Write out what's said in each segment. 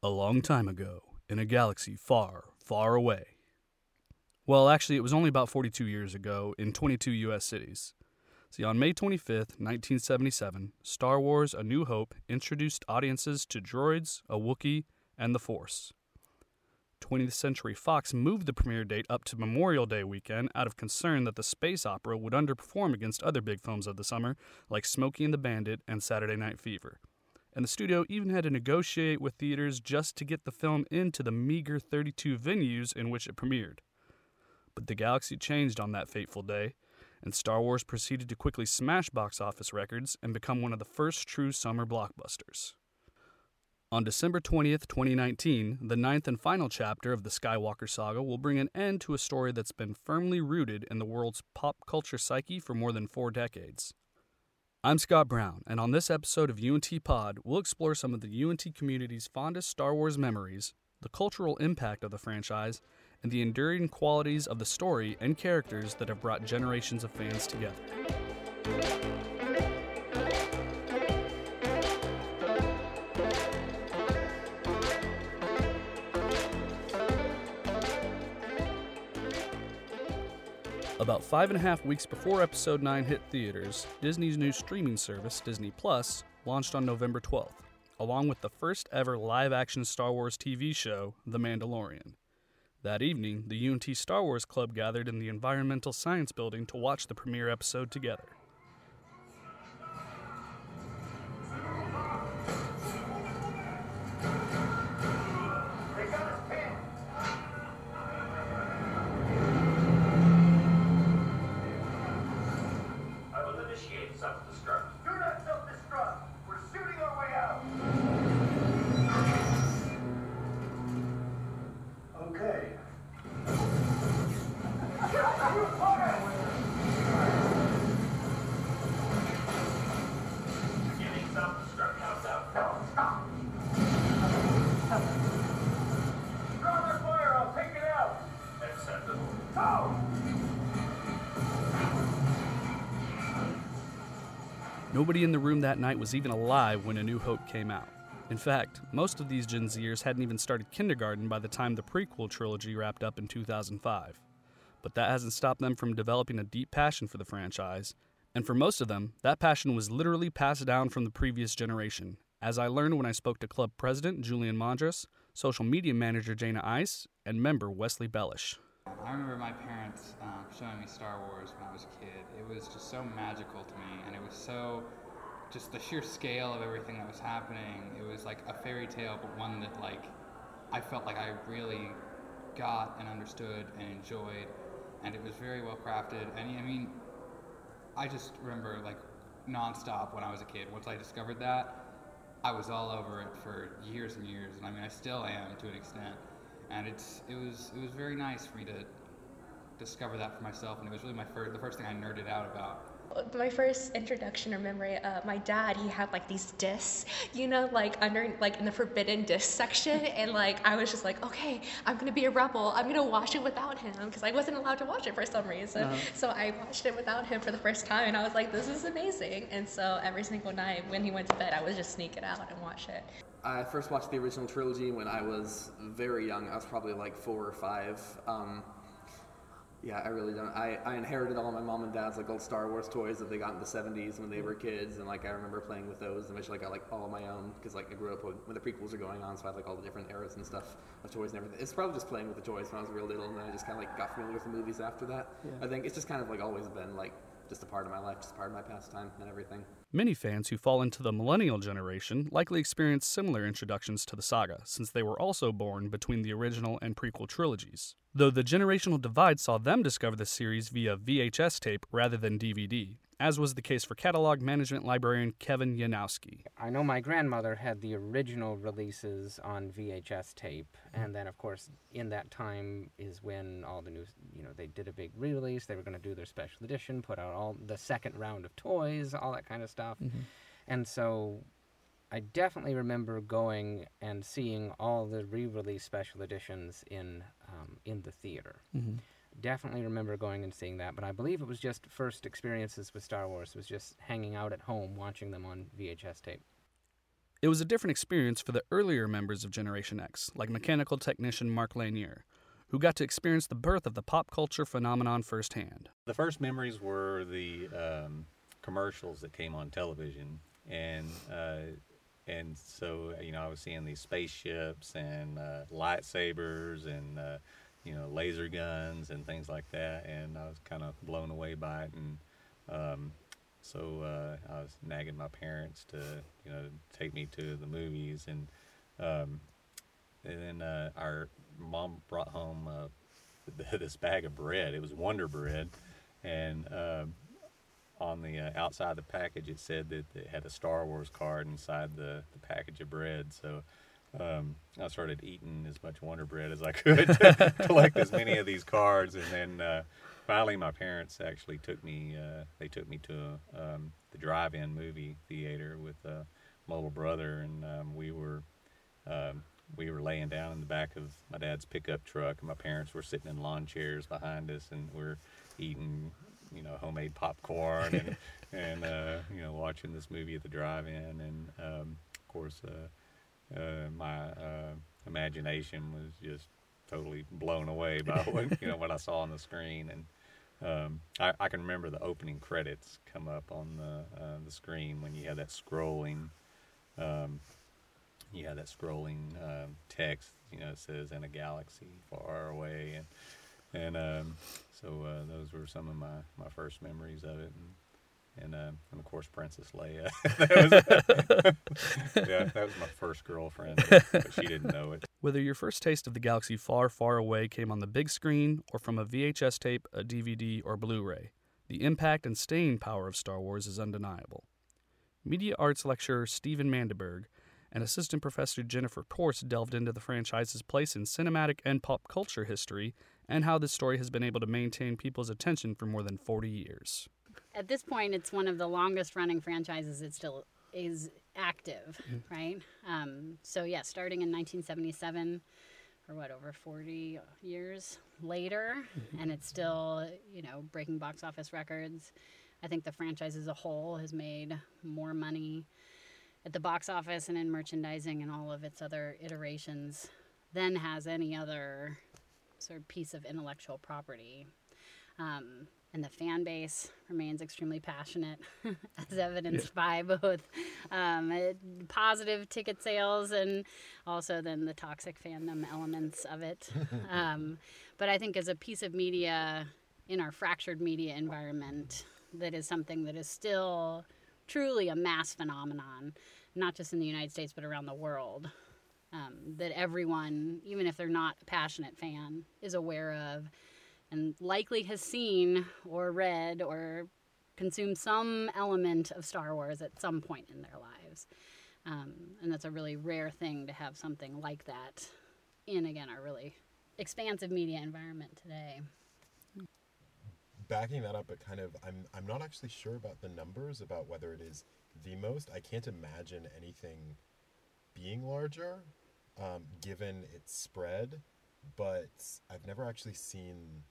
A long time ago, in a galaxy far, far away. Well, actually, it was only about 42 years ago in 22 U.S. cities. See, on May 25th, 1977, Star Wars A New Hope introduced audiences to droids, a Wookiee, and the Force. 20th Century Fox moved the premiere date up to Memorial Day weekend out of concern that the space opera would underperform against other big films of the summer, like Smokey and the Bandit and Saturday Night Fever. And the studio even had to negotiate with theaters just to get the film into the meager 32 venues in which it premiered. But the galaxy changed on that fateful day, and Star Wars proceeded to quickly smash box office records and become one of the first true summer blockbusters. On December 20th, 2019, the ninth and final chapter of the Skywalker saga will bring an end to a story that's been firmly rooted in the world's pop culture psyche for more than four decades. I'm Scott Brown, and on this episode of UNT Pod, we'll explore some of the UNT community's fondest Star Wars memories, the cultural impact of the franchise, and the enduring qualities of the story and characters that have brought generations of fans together. About five and a half weeks before Episode 9 hit theaters, Disney's new streaming service, Disney Plus, launched on November 12th, along with the first ever live action Star Wars TV show, The Mandalorian. That evening, the UNT Star Wars Club gathered in the Environmental Science Building to watch the premiere episode together. Nobody in the room that night was even alive when A New Hope came out. In fact, most of these Gen Zers hadn't even started kindergarten by the time the prequel trilogy wrapped up in 2005. But that hasn't stopped them from developing a deep passion for the franchise, and for most of them, that passion was literally passed down from the previous generation, as I learned when I spoke to club president Julian Mondras, social media manager Jana Ice, and member Wesley Bellish. I remember my parents um, showing me Star Wars when I was a kid. It was just so magical to me, and it was so just the sheer scale of everything that was happening. It was like a fairy tale, but one that like I felt like I really got and understood and enjoyed, and it was very well crafted. And I mean, I just remember like nonstop when I was a kid. Once I discovered that, I was all over it for years and years, and I mean, I still am to an extent. And it's it was it was very nice for me to discover that for myself, and it was really my first the first thing I nerded out about. My first introduction or memory, uh, my dad, he had like these discs, you know, like under, like in the forbidden disc section. And like, I was just like, okay, I'm going to be a rebel. I'm going to watch it without him because I wasn't allowed to watch it for some reason. So I watched it without him for the first time. And I was like, this is amazing. And so every single night when he went to bed, I would just sneak it out and watch it. I first watched the original trilogy when I was very young. I was probably like four or five. Um, yeah, I really don't. I, I inherited all my mom and dad's like old Star Wars toys that they got in the 70s when they were kids, and like I remember playing with those. And eventually, I got like all of my own because like I grew up when, when the prequels are going on, so I had like all the different eras and stuff of toys and everything. It's probably just playing with the toys when I was real little, and then I just kind of like got familiar with the movies after that. I think it's just kind of like always been like just a part of my life, just a part of my pastime and everything. Many fans who fall into the millennial generation likely experienced similar introductions to the saga, since they were also born between the original and prequel trilogies. Though the generational divide saw them discover the series via VHS tape rather than DVD, as was the case for catalog management librarian Kevin Yanowski. I know my grandmother had the original releases on VHS tape, mm-hmm. and then, of course, in that time is when all the new, you know, they did a big re release. They were going to do their special edition, put out all the second round of toys, all that kind of stuff. Mm-hmm. And so I definitely remember going and seeing all the re-release special editions in um, in the theater. Mm-hmm. Definitely remember going and seeing that, but I believe it was just first experiences with Star Wars was just hanging out at home watching them on VHS tape. It was a different experience for the earlier members of Generation X, like mechanical technician Mark Lanier, who got to experience the birth of the pop culture phenomenon firsthand. The first memories were the um, commercials that came on television, and uh, and so you know I was seeing these spaceships and uh, lightsabers and uh, you know laser guns and things like that, and I was kind of blown away by it, and um, so uh, I was nagging my parents to you know take me to the movies, and um, and then uh, our mom brought home uh, this bag of bread. It was Wonder Bread, and um, on the uh, outside of the package it said that it had a Star Wars card inside the, the package of bread. So um, I started eating as much Wonder Bread as I could to collect as many of these cards, and then uh, finally my parents actually took me. Uh, they took me to um, the drive-in movie theater with uh, my little brother, and um, we were. Um, we were laying down in the back of my dad's pickup truck, and my parents were sitting in lawn chairs behind us, and we're eating, you know, homemade popcorn and and uh, you know watching this movie at the drive-in, and um, of course, uh, my uh, imagination was just totally blown away by what you know what I saw on the screen, and um, I, I can remember the opening credits come up on the uh, the screen when you had that scrolling. Um, you have that scrolling um, text, you know, it says in a galaxy far away, and and um, so uh, those were some of my, my first memories of it, and and, uh, and of course Princess Leia. that was, yeah, that was my first girlfriend, but, she didn't know it. Whether your first taste of the galaxy far, far away came on the big screen or from a VHS tape, a DVD, or Blu ray, the impact and staying power of Star Wars is undeniable. Media arts lecturer Stephen Mandiberg and assistant professor Jennifer Porst delved into the franchise's place in cinematic and pop culture history and how this story has been able to maintain people's attention for more than 40 years. At this point, it's one of the longest running franchises that still is active, right? Um, so, yeah, starting in 1977, or what, over 40 years later, and it's still, you know, breaking box office records. I think the franchise as a whole has made more money at the box office and in merchandising and all of its other iterations than has any other sort of piece of intellectual property. Um, and the fan base remains extremely passionate, as evidenced by both um, uh, positive ticket sales and also then the toxic fandom elements of it. um, but I think as a piece of media in our fractured media environment, that is something that is still truly a mass phenomenon, not just in the United States, but around the world. Um, that everyone, even if they're not a passionate fan, is aware of and likely has seen or read or consumed some element of Star Wars at some point in their lives. Um, and that's a really rare thing to have something like that in, again, our really expansive media environment today. backing that up, it kind of I'm I'm not actually sure about the numbers about whether it is the most. I can't imagine anything being larger, um, given its spread. But I've never actually seen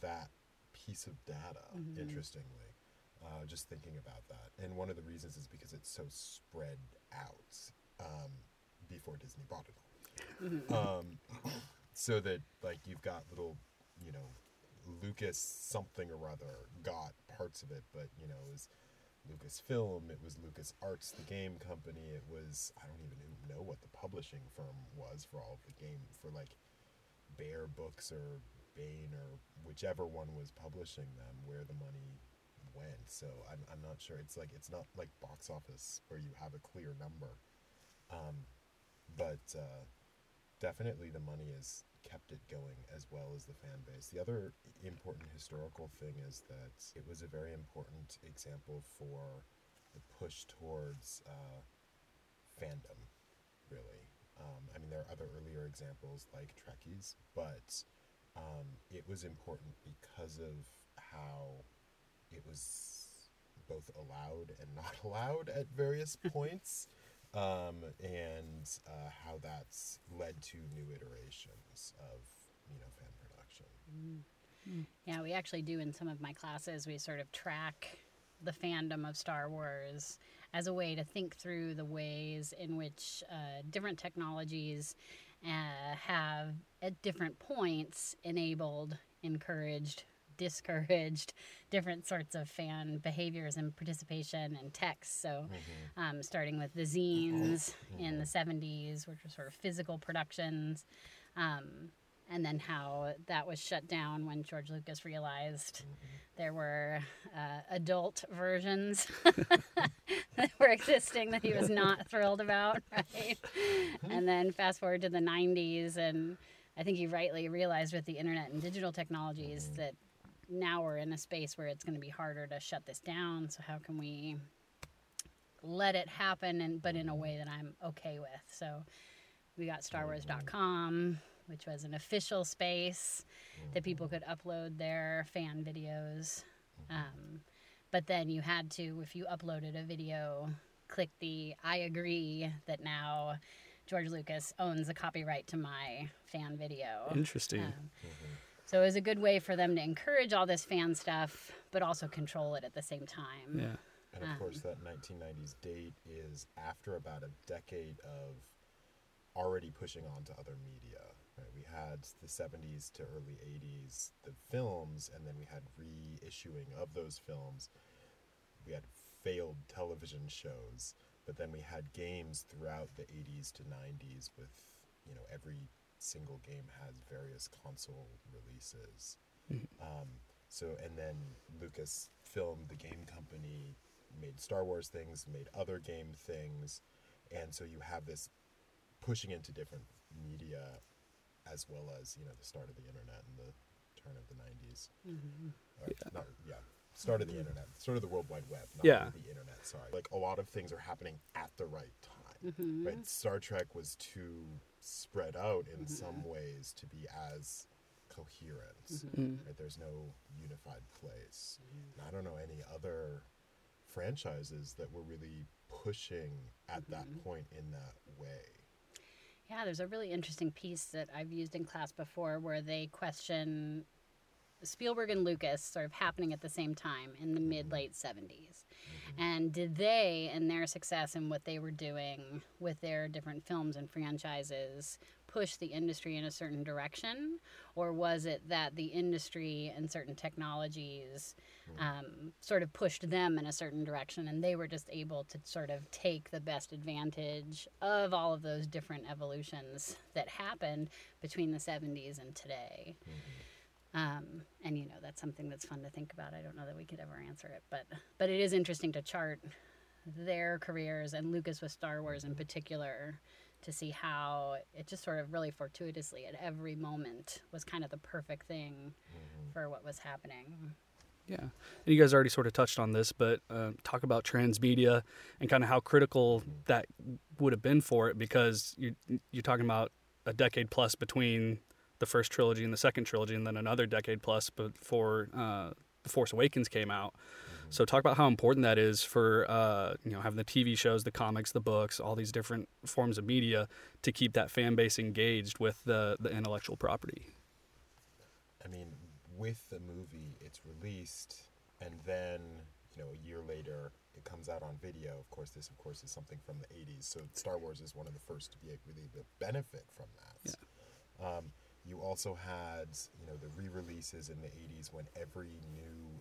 that piece of data. Interestingly, uh, just thinking about that, and one of the reasons is because it's so spread out um, before Disney bought it all. Um, so that like you've got little, you know, Lucas something or other got parts of it, but you know, it was Lucasfilm, it was Lucas Arts, the game company, it was I don't even know what the publishing firm was for all of the game for like Bear Books or Bane or whichever one was publishing them, where the money went. So I'm I'm not sure. It's like it's not like box office where you have a clear number. Um, but uh, definitely the money has kept it going as well as the fan base. The other important historical thing is that it was a very important example for the push towards uh, fandom, really. Um, I mean, there are other earlier examples like Trekkies, but um, it was important because of how it was both allowed and not allowed at various points, um, and uh, how that's led to new iterations of you know fan production. Yeah, we actually do in some of my classes. We sort of track the fandom of Star Wars as a way to think through the ways in which uh, different technologies uh, have at different points enabled, encouraged, discouraged different sorts of fan behaviors and participation and texts. So, um, starting with the zines in the 70s, which were sort of physical productions, um, and then how that was shut down when George Lucas realized there were uh, adult versions that were existing that he was not thrilled about, right? And then fast forward to the 90s, and I think he rightly realized with the internet and digital technologies that now we're in a space where it's going to be harder to shut this down. So how can we let it happen, and but in a way that I'm okay with? So we got StarWars.com, which was an official space that people could upload their fan videos. Um, but then you had to, if you uploaded a video, click the I agree that now George Lucas owns the copyright to my fan video. Interesting. Um, so it was a good way for them to encourage all this fan stuff, but also control it at the same time. yeah. And of course, that 1990s date is after about a decade of already pushing on to other media. Right? We had the 70s to early 80s, the films, and then we had reissuing of those films. We had failed television shows, but then we had games throughout the 80s to 90s with, you know, every single game has various console releases. Um, so, and then Lucas filmed the game company, made Star Wars things, made other game things, and so you have this pushing into different media, as well as you know the start of the internet and the turn of the 90s. Mm-hmm. Or, not, yeah, start of the mm-hmm. internet, start of the World Wide Web, not Yeah. the internet. Sorry, like a lot of things are happening at the right time. Mm-hmm. Right, Star Trek was too spread out in some ways to be as coherent. Mm. Right? There's no unified place. And I don't know any other franchises that were really pushing at that point in that way. Yeah, there's a really interesting piece that I've used in class before where they question Spielberg and Lucas sort of happening at the same time in the mid mm-hmm. late 70s. Mm-hmm. And did they and their success and what they were doing with their different films and franchises push the industry in a certain direction? Or was it that the industry and certain technologies um, sort of pushed them in a certain direction and they were just able to sort of take the best advantage of all of those different evolutions that happened between the 70s and today? Um, and you know that's something that's fun to think about. I don't know that we could ever answer it, but but it is interesting to chart their careers and Lucas with Star Wars in particular to see how it just sort of really fortuitously at every moment was kind of the perfect thing for what was happening. Yeah, and you guys already sort of touched on this, but uh, talk about transmedia and kind of how critical that would have been for it because you you're talking about a decade plus between the first trilogy and the second trilogy, and then another decade plus before uh, the Force Awakens came out. So talk about how important that is for uh, you know having the TV shows, the comics, the books, all these different forms of media to keep that fan base engaged with the the intellectual property. I mean, with the movie, it's released, and then you know a year later it comes out on video. Of course, this of course is something from the '80s, so Star Wars is one of the first to be able really to benefit from that. Um, you also had you know the re-releases in the '80s when every new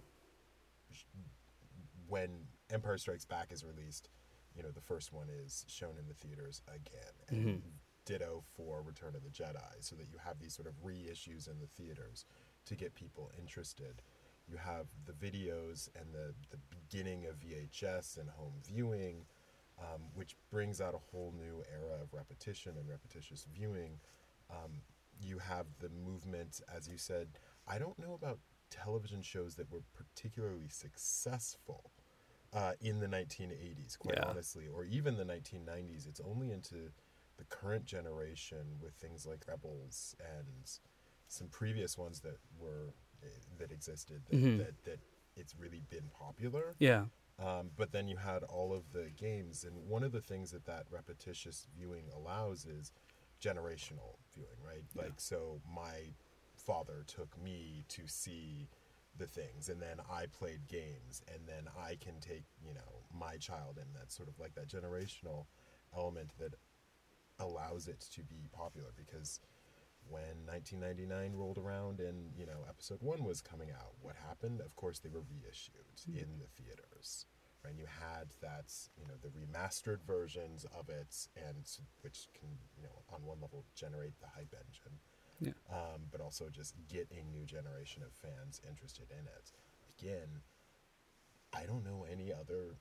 when Empire Strikes Back is released, you know, the first one is shown in the theaters again. And ditto for Return of the Jedi, so that you have these sort of reissues in the theaters to get people interested. You have the videos and the, the beginning of VHS and home viewing, um, which brings out a whole new era of repetition and repetitious viewing. Um, you have the movement, as you said. I don't know about television shows that were particularly successful uh, in the 1980s, quite Yeah. honestly, or even the 1990s. It's only into the current generation with things like Rebels and some previous ones that were eh, that existed that, that, that it's really been popular. Yeah, Um, but then you had all of the games, and one of the things that that repetitious viewing allows is generational viewing, right? Like, so my father took me to see the things and then I played games and then I can take, you know, my child and that's sort of like that generational element that allows it to be popular because when 1999 rolled around and, you know, episode 1 was coming out, what happened? Of course they were reissued hmm. in the theaters. Right? And you had that, you know, the remastered versions of it and which can, you know, on one level generate the hype engine Yeah. um, but also just get a new generation of fans interested in it. Again, I don't know any other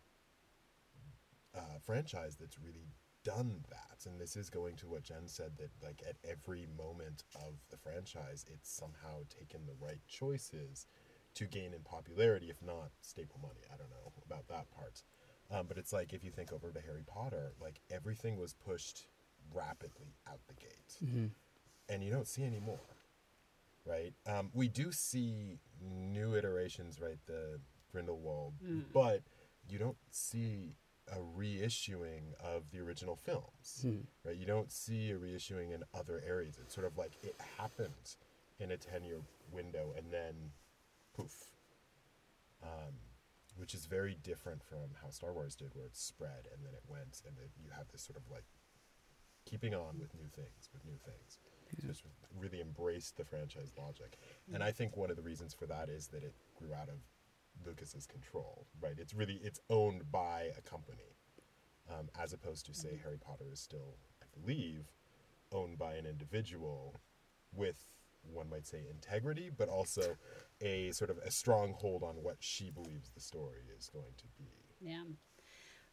uh, franchise that's really done that. And this is going to what Jen said that, like, at every moment of the franchise, it's somehow taken the right choices to gain in popularity, if not staple money. I don't know about that part. Um, but it's like if you think over to Harry Potter, like everything was pushed rapidly out the gate and you don't see any more right? Um, we do see new iterations right? The grindelwald but you don't see a reissuing of the original films right? You don't see a reissuing in other areas. It's sort of like it happens in a 10 year window and then poof. Um, which is very different from how star wars did where it spread and then it went and it, you have this sort of like keeping on with new things with new things just really embraced the franchise logic. And i think one of the reasons for that is that it grew out of lucas's control right? It's really it's owned by a company um, as opposed to say harry potter is still i believe owned by an individual with one might say integrity but also a sort of a strong hold on what she believes the story is going to be. Yeah.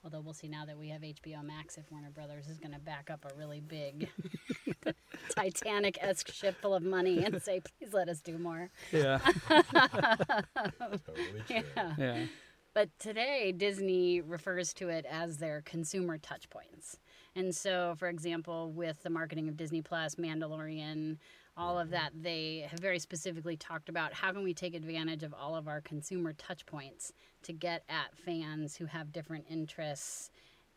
Although we'll see now that we have HBO Max if Warner Brothers is going to back up a really big Titanic esque ship full of money and say, please let us do more. Yeah. totally true Yeah. yeah. But today, Disney refers to it as their consumer touch points. And so, for example, with the marketing of Disney Plus, Mandalorian, all of that, they have very specifically talked about. How can we take advantage of all of our consumer touch points to get at fans who have different interests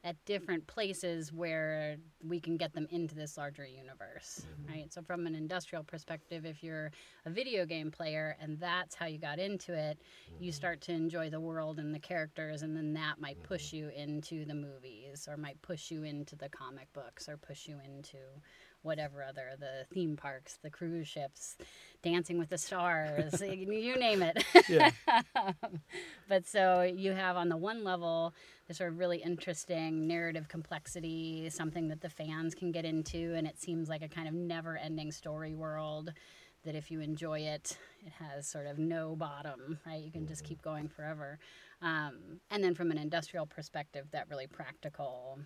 at different places where we can get them into this larger universe, mm-hmm. right? So, from an industrial perspective, if you're a video game player and that's how you got into it, you mm-hmm. start to enjoy the world and the characters, and then that might push mm-hmm. you into the movies or might push you into the comic books or push you into whatever other the theme parks, the cruise ships, Dancing with the Stars, you name it. Yeah. but so you have on the one level this sort of really interesting narrative complexity, something that the fans can get into, and it seems like a kind of never ending story world that if you enjoy it, it has sort of no bottom, right? You can just keep going forever. Um, and then from an industrial perspective, that really practical.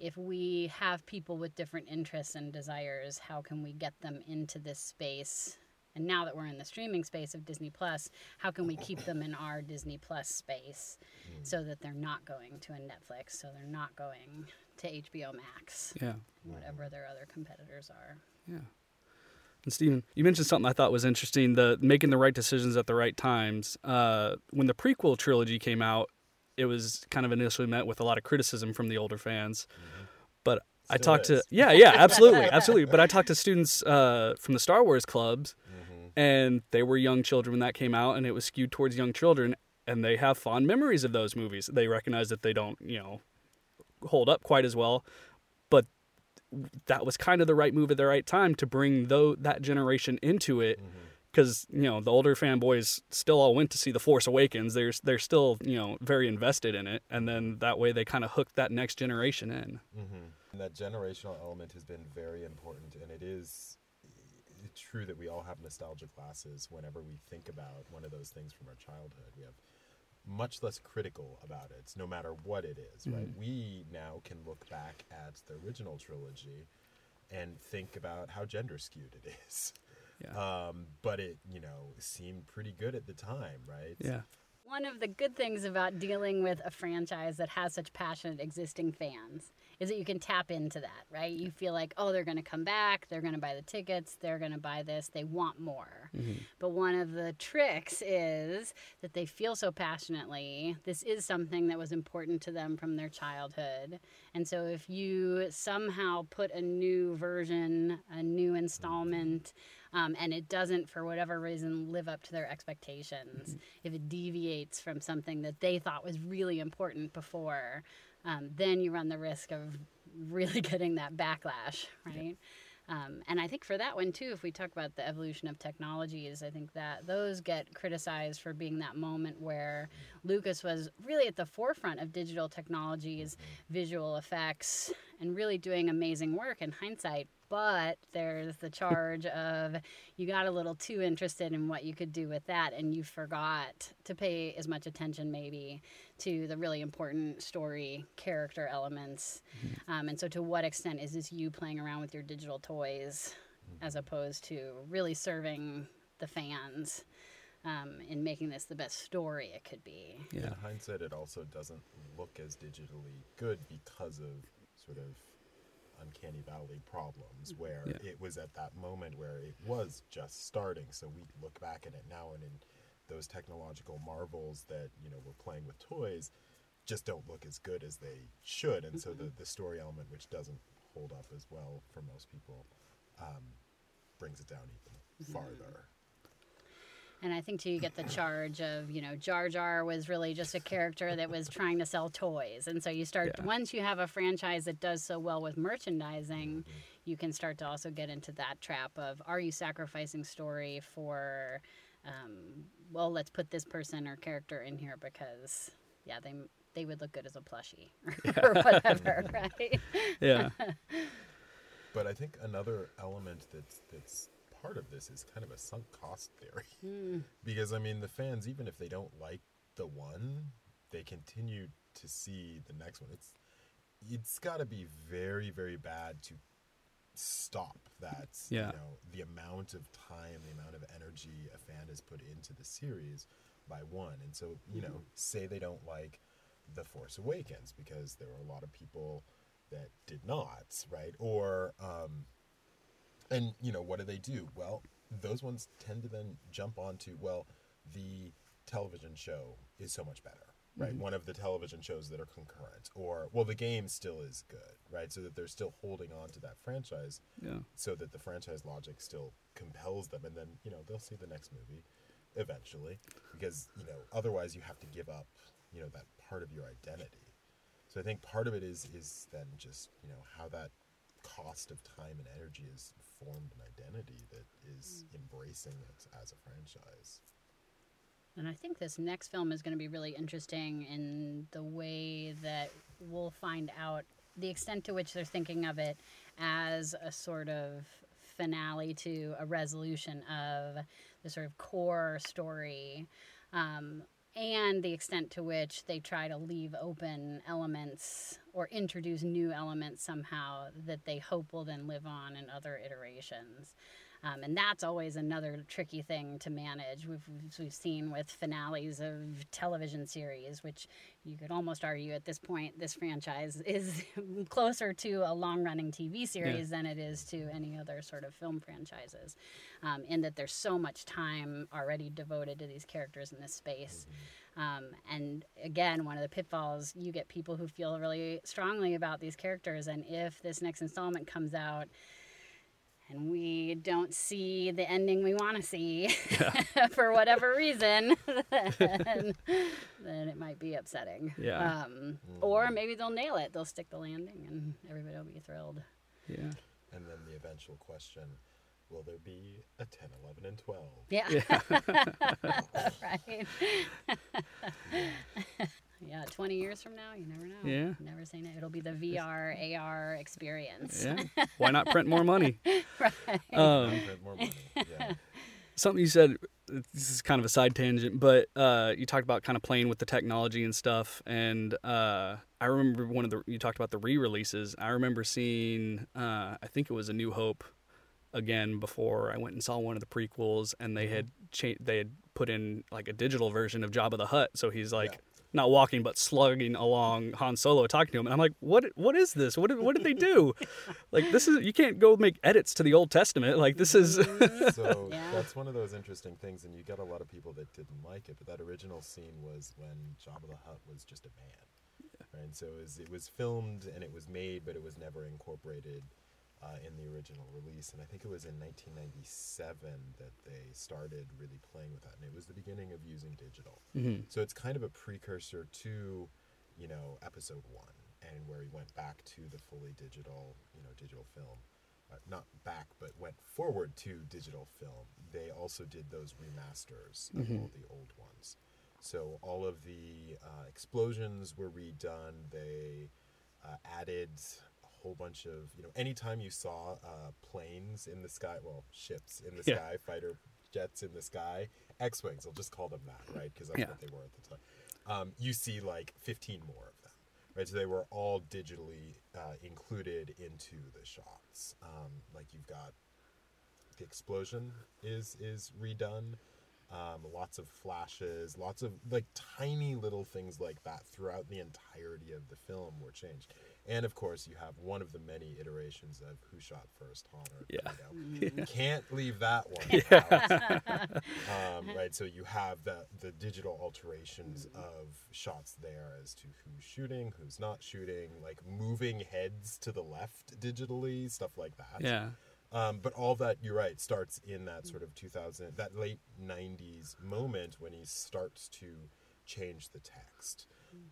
If we have people with different interests and desires, how can we get them into this space? And now that we're in the streaming space of Disney Plus, how can we keep them in our Disney Plus space so that they're not going to a Netflix, so they're not going to HBO Max, Yeah. and whatever their other competitors are? Yeah. And Stephen, you mentioned something I thought was interesting: the making the right decisions at the right times. Uh, when the prequel trilogy came out, it was kind of initially met with a lot of criticism from the older fans. Mm-hmm. But I Still talked to yeah, yeah, absolutely, absolutely. But I talked to students uh, from the Star Wars clubs, mm-hmm. and they were young children when that came out, and it was skewed towards young children, and they have fond memories of those movies. They recognize that they don't, you know, hold up quite as well, but that was kind of the right move at the right time to bring though that generation into it mm-hmm. Because you know the older fanboys still all went to see the force awakens they're, they're still you know very invested in it and then that way they kind of hooked that next generation in mm-hmm. And that generational element has been very important, and it is true that we all have nostalgia glasses whenever we think about one of those things from our childhood. We have much less critical about it, no matter what it is, right? Mm. We now can look back at the original trilogy and think about how gender skewed it is. yeah Um, but it, you know, seemed pretty good at the time, right? yeah One of the good things about dealing with a franchise that has such passionate existing fans is that you can tap into that, right? You feel like, oh, they're going to come back, they're going to buy the tickets, they're going to buy this, they want more. But one of the tricks is that they feel so passionately. This is something that was important to them from their childhood. And so if you somehow put a new version, a new installment, um, and it doesn't, for whatever reason, live up to their expectations, if it deviates from something that they thought was really important before, um, then you run the risk of really getting that backlash, right? Um, and I think for that one too, if we talk about the evolution of technologies, I think that those get criticized for being that moment where Lucas was really at the forefront of digital technologies, visual effects, and really doing amazing work in hindsight. But there's the charge of you got a little too interested in what you could do with that, and you forgot to pay as much attention maybe to the really important story character elements. Um, and so, to what extent is this you playing around with your digital toys as opposed to really serving the fans um, in making this the best story it could be? Yeah. In hindsight, it also doesn't look as digitally good because of sort of uncanny valley problems where Yeah. it was at that moment where it was just starting. So we look back at it now and in those technological marvels that you know we're playing with toys just don't look as good as they should. And so the, the story element which doesn't hold up as well for most people um, brings it down even farther And I think too, you get the charge of, you know, Jar Jar was really just a character that was trying to sell toys. And so you start, Yeah. once you have a franchise that does so well with merchandising, you can start to also get into that trap of are you sacrificing story for, um, well, let's put this person or character in here because, yeah, they, they would look good as a plushie or whatever, right? Yeah. But I think another element that's that's part of this is kind of a sunk cost theory. because I mean the fans, even if they don't like the one, they continue to see the next one. It's it's gotta be very, very bad to stop that Yeah. you know, the amount of time, the amount of energy a fan has put into the series by one. And so, you know, say they don't like The Force Awakens because there were a lot of people that did not, right? Or um and you know, what do they do? Well, those ones tend to then jump onto, well, the television show is so much better. Right, mm-hmm. one of the television shows that are concurrent, or well, the game still is good, right? So that they're still holding on to that franchise, Yeah. so that the franchise logic still compels them and then you know they'll see the next movie eventually because you know otherwise you have to give up you know that part of your identity so i think part of it is is then just you know how that cost of time and energy has formed an identity that is embracing it as a franchise And I think this next film is going to be really interesting in the way that we'll find out the extent to which they're thinking of it as a sort of finale to a resolution of the sort of core story. Um, and the extent to which they try to leave open elements or introduce new elements somehow that they hope will then live on in other iterations. Um, and that's always another tricky thing to manage. We've, we've seen with finales of television series, which you could almost argue at this point, this franchise is closer to a long running TV series than it is to any other sort of film franchises, um, in that there's so much time already devoted to these characters in this space. Um, and again, one of the pitfalls, you get people who feel really strongly about these characters. And if this next installment comes out, and we don't see the ending we want to see for whatever reason, then, then it might be upsetting. Yeah. Um, Or maybe they'll nail it. They'll stick the landing and everybody will be thrilled. Yeah. and then the eventual question will there be a 10 11 and 12 Yeah. right. yeah, 20 years from now, you never know. Yeah. Never say no. It'll be the VR, AR experience. Yeah. Why not print more money? right. Um, Print more money. yeah something you said this is kind of a side tangent but uh, you talked about kind of playing with the technology and stuff and uh, i remember one of the you talked about the re-releases i remember seeing uh, i think it was a new hope again before i went and saw one of the prequels and they had cha- they had put in like a digital version of Jabba the Hutt so he's like not walking but slugging along Han Solo talking to him and I'm like what what is this what did, what did they do like this is you can't go make edits to the Old Testament like this is mm-hmm. so Yeah. that's one of those interesting things, and you get a lot of people that didn't like it. But that original scene was when Jabba the Hutt was just a man, right? So it was, it was filmed and it was made, but it was never incorporated uh, in the original release. And I think it was in 1997 that they started really playing with that, and it was the beginning of using digital. So it's kind of a precursor to, you know, Episode One, and where he went back to the fully digital, you know, digital film uh, not back, but went forward to digital film. They also did those remasters of all the old ones. So all of the uh, explosions were redone. They uh, added whole bunch of, you know, anytime you saw uh, planes in the sky, well, ships in the Yeah. sky, fighter jets in the sky, X Wings, I'll just call them that, right? Because that's Yeah. what they were at the time. Um, you see like 15 more of them right? So they were all digitally uh, included into the shots. Um, like you've got the explosion is is redone. Um, lots of flashes, lots of like tiny little things like that throughout the entirety of the film were changed. And of course, you have one of the many iterations of who shot first, Han or Yeah. Greedo. Can't leave that one out. um, right, so you have the the digital alterations of shots there as to who's shooting, who's not shooting, like moving heads to the left digitally, stuff like that. yeah Um, but all that, you're right, starts in that sort of 2000, that late 90s moment when he starts to change the text.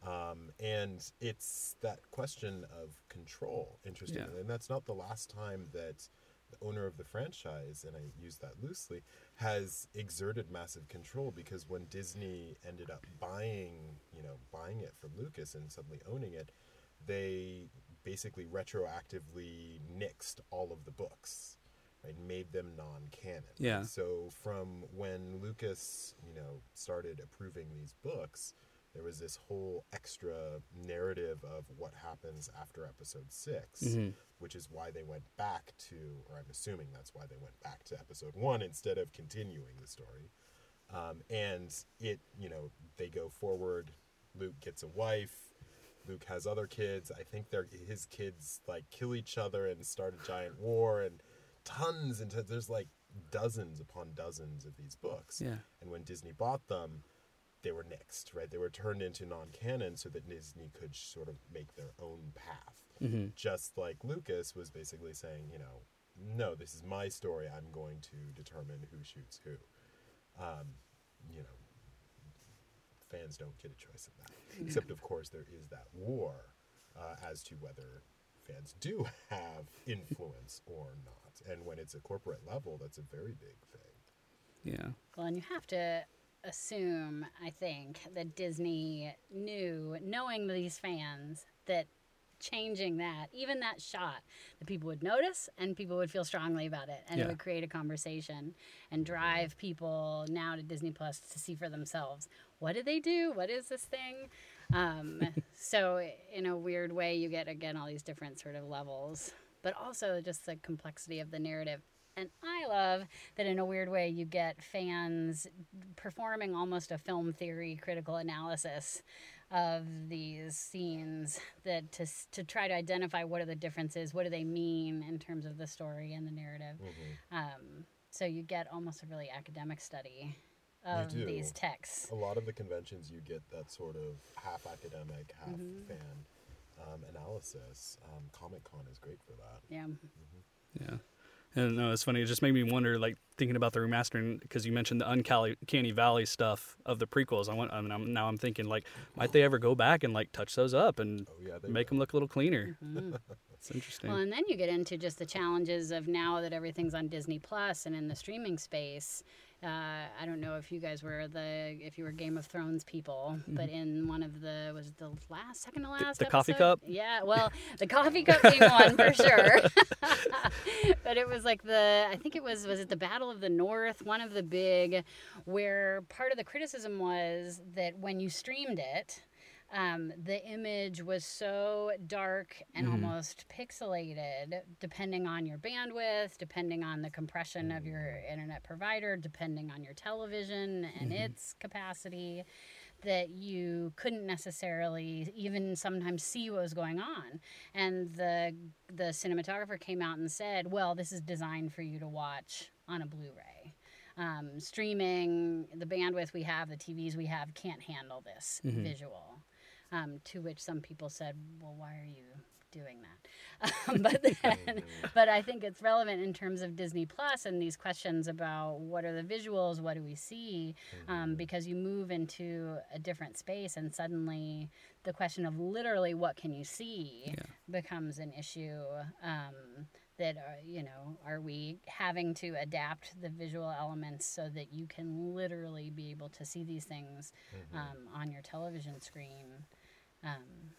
Um, and it's that question of control, interestingly. Yeah. And that's not the last time that the owner of the franchise, and I use that loosely, has exerted massive control because when Disney ended up buying, you know, buying it from Lucas and suddenly owning it, they basically retroactively nixed all of the books right and made them non-canon Yeah. So from when lucas you know started approving these books there was this whole extra narrative of what happens after episode 6 Mm-hmm. which is why they went back to or i'm assuming that's why they went back to episode one instead of continuing the story um, and it you know they go forward luke gets a wife Luke has other kids. I think they're his kids like kill each other and start a giant war and tons and tons. There's like dozens upon dozens of these books. Yeah. And when Disney bought them, they were nixed, right? They were turned into non-canon so that Disney could sort of make their own path. Just like Lucas was basically saying, you know, no, this is my story. I'm going to determine who shoots who. Um, you know, fans don't get a choice in that. Except, of course, there is that war uh, as to whether fans do have influence or not. And when it's a corporate level, that's a very big thing. yeah Well, and you have to assume, I think, that Disney knew, knowing these fans, that changing that, even that shot, that people would notice and people would feel strongly about it, and Yeah. it would create a conversation and drive people now to Disney Plus to see for themselves what did they do? What is this thing? Um, so, in a weird way, you get again all these different sort of levels, but also just the complexity of the narrative. And I love that in a weird way, you get fans performing almost a film theory critical analysis of these scenes that to, to try to identify what are the differences, what do they mean in terms of the story and the narrative. Um, so you get almost a really academic study of these texts. A lot of the conventions, you get that sort of half academic, half fan um, analysis. Um, Comic Con is great for that. Yeah. Yeah. And no, it's funny. It just made me wonder, like thinking about the remastering, because you mentioned the uncanny valley stuff of the prequels. I want, I mean, I'm, now I'm thinking, like, might they ever go back and like touch those up and Oh, yeah, make will. them look a little cleaner? Mm-hmm. It's interesting. Well, and then you get into just the challenges of now that everything's on Disney Plus and in the streaming space. Uh, I don't know if you guys were the if you were Game of Thrones people, but in one of the was it the last second to last the coffee cup? Yeah, well, the coffee cup being one for sure. but it was like the I think it was was it the Battle of the North, one of the big, where part of the criticism was that when you streamed it, um, the image was so dark and almost pixelated, depending on your bandwidth, depending on the compression of your internet provider, depending on your television and its capacity, that you couldn't necessarily even sometimes see what was going on. And the the cinematographer came out and said, "Well, this is designed for you to watch on a Blu-ray." Um, streaming, the bandwidth we have, the TVs we have, can't handle this visual. Um, to which some people said, "Well, why are you doing that?" Um, but then, but I think it's relevant in terms of Disney Plus and these questions about what are the visuals, what do we see, um, because you move into a different space and suddenly the question of literally what can you see becomes an issue. Um, that are, you know, are we having to adapt the visual elements so that you can literally be able to see these things um, on your television screen? Um,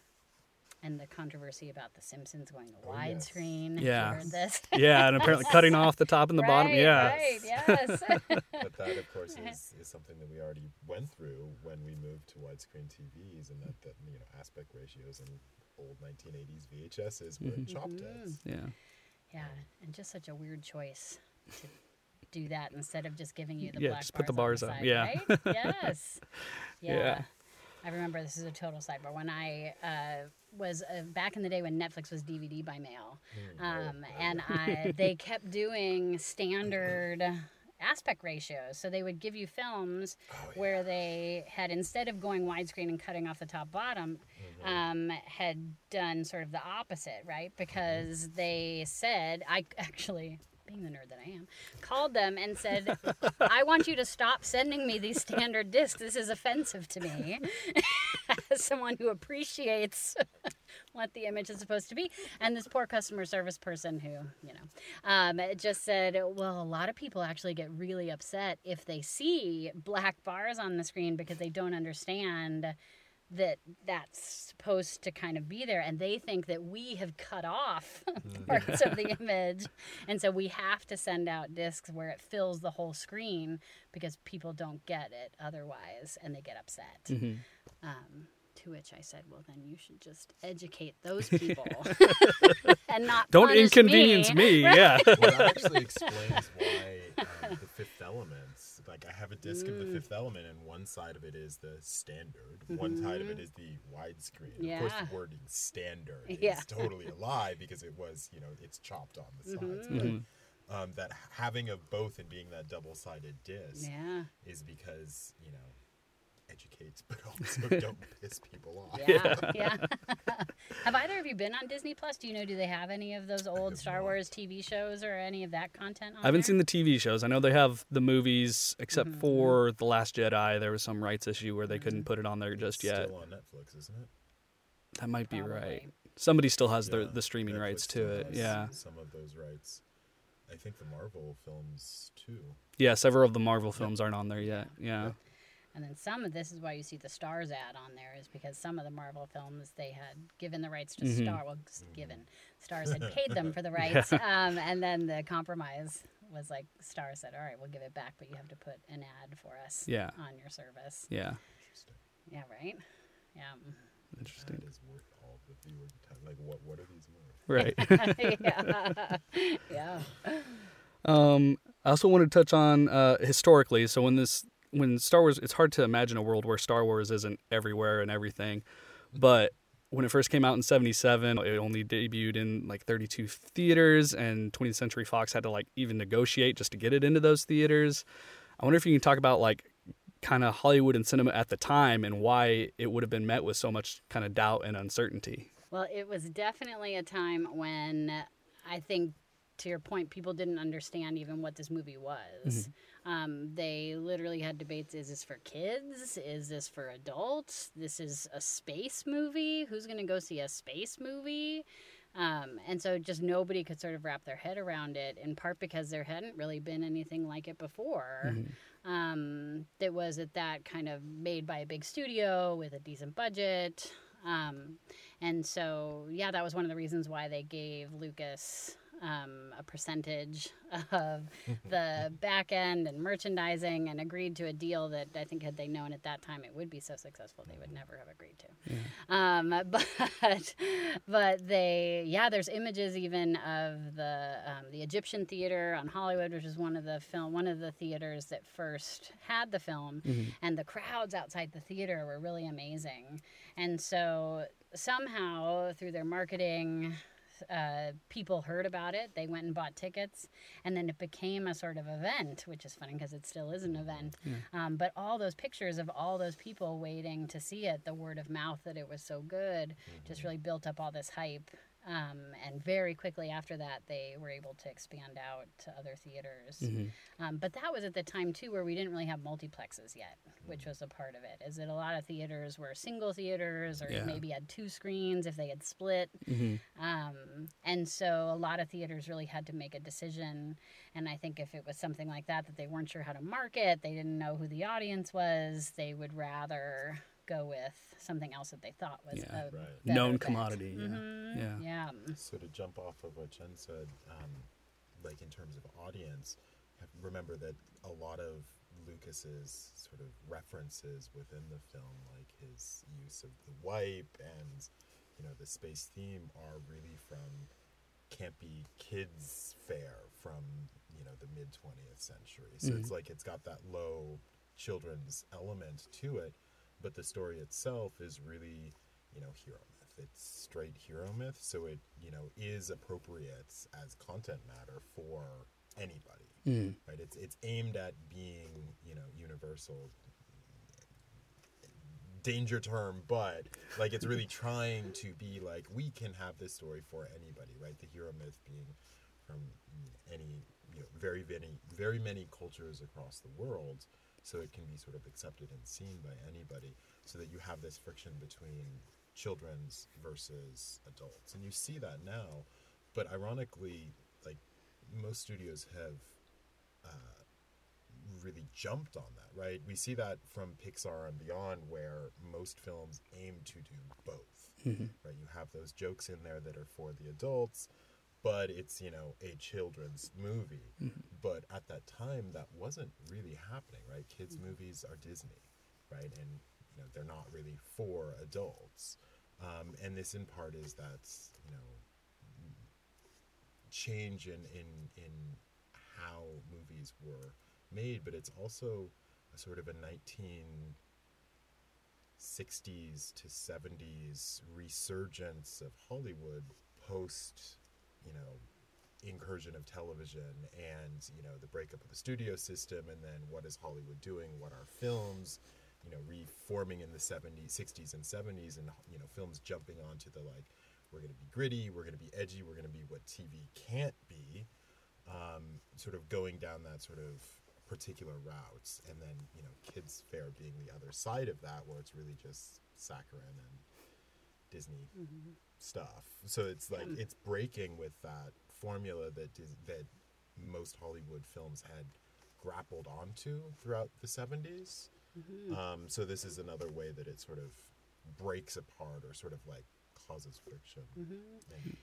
and the controversy about The Simpsons going to Oh, yes. widescreen. Have Yeah. this? Yeah, and apparently cutting off the top and the bottom. Yeah. Right, yes. but that, of course, is, is something that we already went through when we moved to widescreen TVs, and that, that you know aspect ratios and old 1980s VHSs were chopped heads. Yeah. yeah, and just such a weird choice to do that instead of just giving you the Yeah, black just put the bars bars on up, yeah. right? yes. Yeah. Yeah. I remember this is a total sidebar. When I uh, was uh, back in the day when Netflix was DVD by mail, um, and I, they kept doing standard aspect ratios. So they would give you films where they had instead of going widescreen and cutting off the top bottom, um, had done sort of the opposite, right? Because they said I actually. Being the nerd that I am, called them and said, "I want you to stop sending me these standard discs. This is offensive to me, as someone who appreciates what the image is supposed to be." And this poor customer service person, who you know, um, just said, "Well, a lot of people actually get really upset if they see black bars on the screen because they don't understand." That that's supposed to kind of be there and they think that we have cut off parts of the image. And so we have to send out discs where it fills the whole screen because people don't get it otherwise and they get upset. Um, to which i said well then you should just educate those people and not Don't inconvenience me. Yeah. well, that actually explains why um, the Fifth Element. Like, I have a disc of the Mm. Fifth Element, and one side of it is the standard, one side of it is the widescreen. Of course, Mm-hmm. The wording standard Yeah. is totally a lie because it was, you know, it's chopped on the sides. Mm-hmm. But um, that having of both and being that double-sided disc yeah is because, you know, educates, but also don't piss people off. Yeah, yeah. have either of you been on Disney Plus? Do you know? Do they have any of those old Star not. Wars TV shows or any of that content? On I haven't there? seen the TV shows. I know they have the movies, except Mm-hmm. for The Last Jedi. There was some rights issue where they couldn't put it on there just It's yet. Still on Netflix, isn't it? That might be right. Somebody still has the Yeah, the streaming Netflix rights to it. Yeah. Some of those rights. I think the Marvel films too. Yeah, several of the Marvel films aren't on there yet. Yeah. And then some of this is why you see the Starz ad on there is because some of the Marvel films they had given the rights to Mm-hmm. Star. Well, s- given Starz had paid them for the rights, um, and then the compromise was like Star said, "All right, we'll give it back, but you have to put an ad for us Yeah. on your service." Yeah. Interesting. Yeah, right. Yeah. Interesting. That is worth all the viewer time. Like, what what are these worth? Right. yeah. yeah. Um, I also want to touch on uh, historically. So when this, when Star Wars, it's hard to imagine a world where Star Wars isn't everywhere and everything. But when it first came out in '77, it only debuted in like 32 theaters, and 20th Century Fox had to like even negotiate just to get it into those theaters. I wonder if you can talk about like kind of Hollywood and cinema at the time and why it would have been met with so much kind of doubt and uncertainty. Well, it was definitely a time when I think, to your point, people didn't understand even what this movie was. Mm-hmm. Um, they literally had debates is this for kids? Is this for adults? This is a space movie? Who's going to go see a space movie? Um, and so just nobody could sort of wrap their head around it, in part because there hadn't really been anything like it before. Um, that was at that kind of made by a big studio with a decent budget. Um, and so, yeah, that was one of the reasons why they gave Lucas um, a percentage of the back end and merchandising and agreed to a deal that I think had they known at that time it would be so successful, they would never have agreed to. Um, but but they yeah, there's images even of the um, the Egyptian theater on Hollywood, which is one of the film one of the theaters that first had the film, and the crowds outside the theater were really amazing. And so somehow through their marketing uh, people heard about it. They went and bought tickets, and then it became a sort of event, which is funny because it still is an event. Um, but all those pictures of all those people waiting to see it, the word of mouth that it was so good, just really built up all this hype. Um, and very quickly after that, they were able to expand out to other theaters. Um, but that was at the time too, where we didn't really have multiplexes yet, which was a part of it. Is that a lot of theaters were single theaters, or Yeah. maybe had two screens if they had split. Um, and so a lot of theaters really had to make a decision. And I think if it was something like that that they weren't sure how to market, they didn't know who the audience was, they would rather go with something else that they thought was Yeah. a Right. Known bet. commodity. Yeah. Mhm, Yeah. yeah. So to jump off of what Jen said, um, like in terms of audience, remember that a lot of Lucas's sort of references within the film, like his use of the wipe and you know the space theme, are really from campy kids fare from you know the mid 20th century. So it's like it's got that low children's element to it, but the story itself is really you know hero myth. It's straight hero myth, so it you know is appropriate as content matter for anybody. Mm. Right? It's it's aimed at being you know universal danger term, but like it's really trying to be like we can have this story for anybody, right? The hero myth being from any you know very many very many cultures across the world, so it can be sort of accepted and seen by anybody, so that you have this friction between children's versus adults, and you see that now. But ironically, like most studios have uh, really jumped on that, right? We see that from Pixar and beyond, where most films aim to do both, mm-hmm. right? You have those jokes in there that are for the adults, but it's you know a children's movie. But at that time, that wasn't really happening, right? Kids' movies are Disney, right? And you know they're not really for adults. Um, and this, in part, is that you know change in in in how movies were made, but it's also a sort of a 1960s to 70s resurgence of Hollywood post, you know, incursion of television and you know the breakup of the studio system and then what is hollywood doing what are films you know reforming in the 70s 60s and 70s and you know films jumping onto the like we're going to be gritty we're going to be edgy we're going to be what tv can't be um, sort of going down that sort of particular routes and then you know kids fare being the other side of that where it's really just saccharin and disney mm-hmm. stuff. So it's like hmm. it's breaking with that formula that Dis- that most hollywood films had grappled onto throughout the 70s mm-hmm. um, so this is another way that it sort of breaks apart or sort of like causes friction. Mm-hmm. And-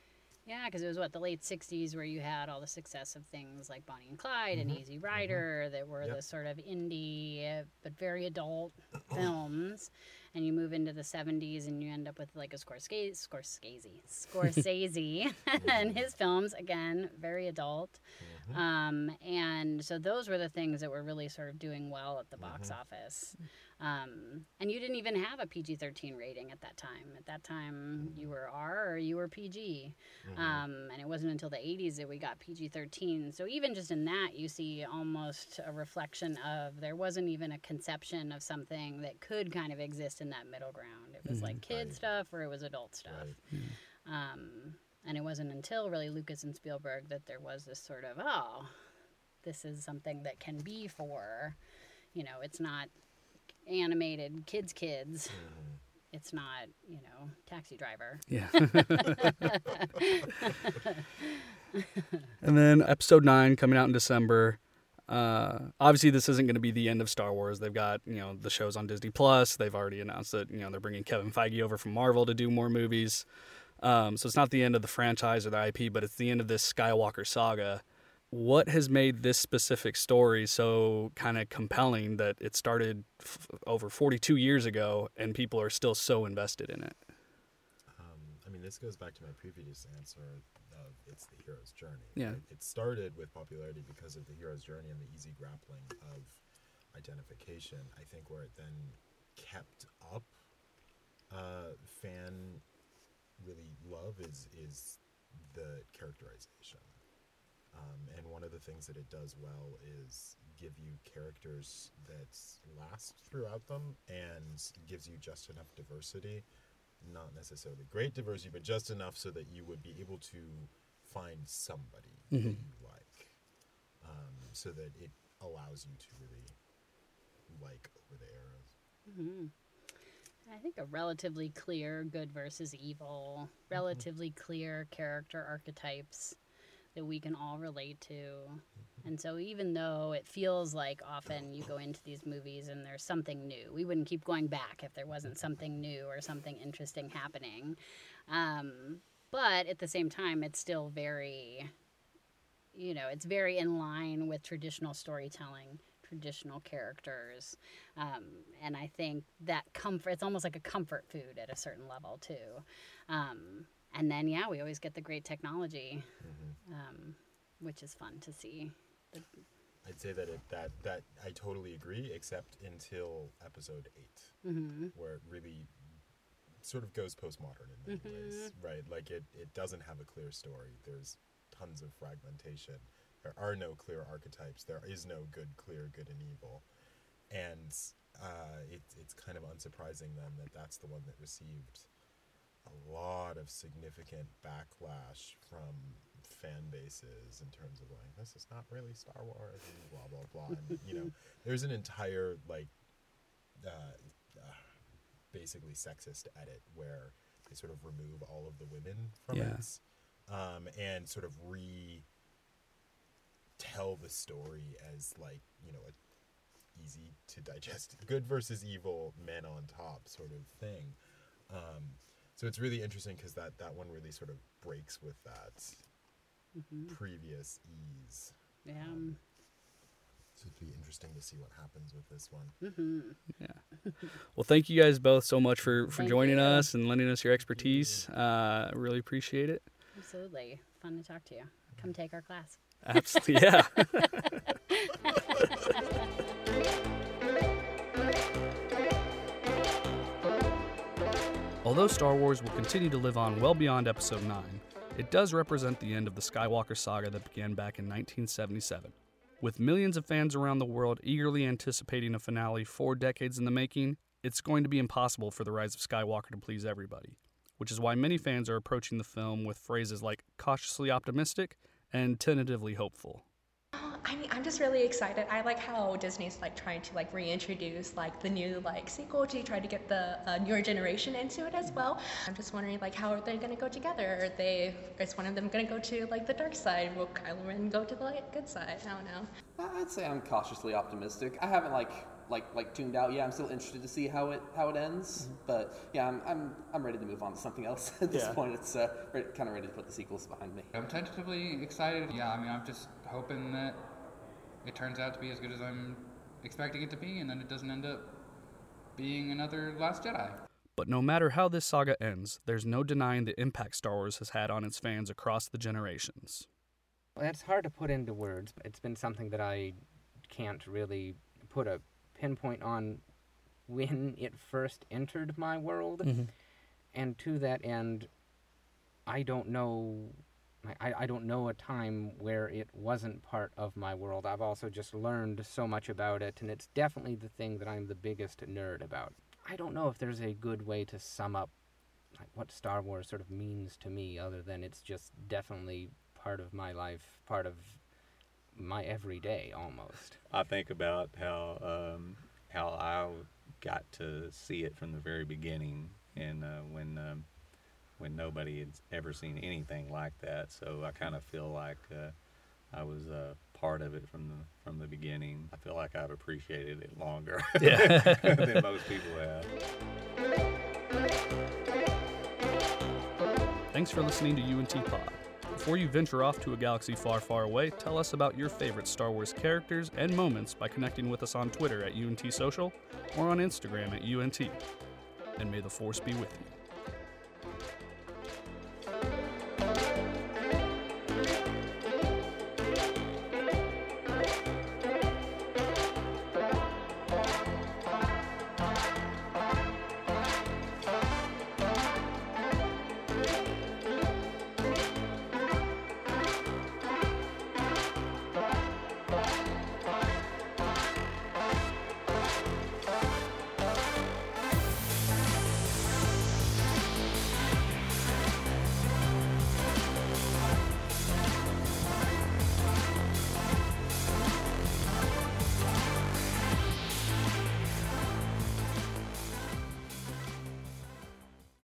Yeah, because it was what the late '60s where you had all the success of things like Bonnie and Clyde and Easy Rider that were Mm-hmm. Yep. the sort of indie but very adult films, and you move into the '70s and you end up with like a Scorsese, Scorsese, Scorsese, and his films again very adult, Mm-hmm. um, and so those were the things that were really sort of doing well at the box Mm-hmm. office. Um, and you didn't even have a PG 13 rating at that time. At that time, you were R or you were PG. Um, and it wasn't until the 80s that we got PG 13. So even just in that, you see almost a reflection of there wasn't even a conception of something that could kind of exist in that middle ground. It was like kid stuff or it was adult stuff. Right. Um, and it wasn't until really Lucas and Spielberg that there was this sort of, oh, this is something that can be for, you know, it's not animated kids' kids. It's not, you know, taxi driver. Yeah. and then episode nine coming out in December. Uh, obviously, this isn't going to be the end of Star Wars. They've got you know the shows on Disney Plus. They've already announced that you know they're bringing Kevin Feige over from Marvel to do more movies. Um, so it's not the end of the franchise or the IP, but it's the end of this Skywalker saga. What has made this specific story so kind of compelling that it started f- over 42 years ago and people are still so invested in it? Um, I mean, this goes back to my previous answer of it's the hero's journey. Yeah. right? It started with popularity because of the hero's journey and the easy grappling of identification. I think where it then kept up uh, fan really love is is the characterization. Um, and one of the things that it does well is give you characters that last throughout them and gives you just enough diversity. Not necessarily great diversity, but just enough so that you would be able to find somebody that you like, um, so that it allows you to really like over the arrows. I think a relatively clear good versus evil, relatively clear character archetypes that we can all relate to. And so, even though it feels like often you go into these movies and there's something new, we wouldn't keep going back if there wasn't something new or something interesting happening. Um, but at the same time, it's still very, you know, it's very in line with traditional storytelling, traditional characters. Um, and I think that comfort, it's almost like a comfort food at a certain level, too. Um, and then, yeah, we always get the great technology, um, which is fun to see. The, I'd say that it, that that I totally agree, except until episode 8 where it really sort of goes postmodern in many ways, right? Like it, it doesn't have a clear story. There's tons of fragmentation. There are no clear archetypes. There is no good, clear, good and evil, and uh, it, it's kind of unsurprising then that that's the one that received a lot of significant backlash from fan bases in terms of like this is not really Star Wars and blah blah blah and you know there's an entire like uh, uh, basically sexist edit where they sort of remove all of the women from Yeah. it um, and sort of re tell the story as like you know a easy to digest good versus evil men on top sort of thing um, so it's really interesting because that that one really sort of breaks with that mm-hmm. previous ease yeah. Um, so it'd be interesting to see what happens with this one mm-hmm. Yeah. Well, thank you guys both so much for, for Thank joining you. us and lending us your expertise. Uh, really appreciate it. Absolutely. Fun to talk to you. Come mm. take our class. Absolutely, yeah. Although Star Wars will continue to live on well beyond Episode 9, it does represent the end of the Skywalker saga that began back in 1977. With millions of fans around the world eagerly anticipating a finale four decades in the making, it's going to be impossible for The Rise of Skywalker to please everybody, which is why many fans are approaching the film with phrases like cautiously optimistic and tentatively hopeful. I mean, I'm just really excited. I like how Disney's like trying to like reintroduce like the new like sequel to try to get the uh, newer generation into it as well. I'm just wondering like how are they gonna go together? Are they is one of them gonna go to like the dark side? Will Kylo Ren go to the like, good side? I don't know. I- I'd say I'm cautiously optimistic. I haven't like like like tuned out yet. I'm still interested to see how it how it ends. But yeah, I'm I'm I'm ready to move on to something else at this Yeah. point. It's uh, kind of ready to put the sequels behind me. I'm tentatively excited. Yeah, I mean, I'm just hoping that it turns out to be as good as I'm expecting it to be, and then it doesn't end up being another Last Jedi. But no matter how this saga ends, there's no denying the impact Star Wars has had on its fans across the generations. That's hard to put into words. but It's been something that I can't really put a pinpoint on when it first entered my world. Mm-hmm. And to that end, I don't know. I, I don't know a time where it wasn't part of my world. I've also just learned so much about it, and it's definitely the thing that I'm the biggest nerd about. I don't know if there's a good way to sum up like what Star Wars sort of means to me, other than it's just definitely part of my life, part of my everyday almost. I think about how um, how I got to see it from the very beginning, and uh, when um, when nobody had ever seen anything like that. So I kind of feel like uh, I was uh, part of it from the from the beginning. I feel like I've appreciated it longer than most people have. Thanks for listening to UNT Pod. Before you venture off to a galaxy far, far away, tell us about your favorite Star Wars characters and moments by connecting with us on Twitter at UNT Social or on Instagram at UNT. And may the Force be with you.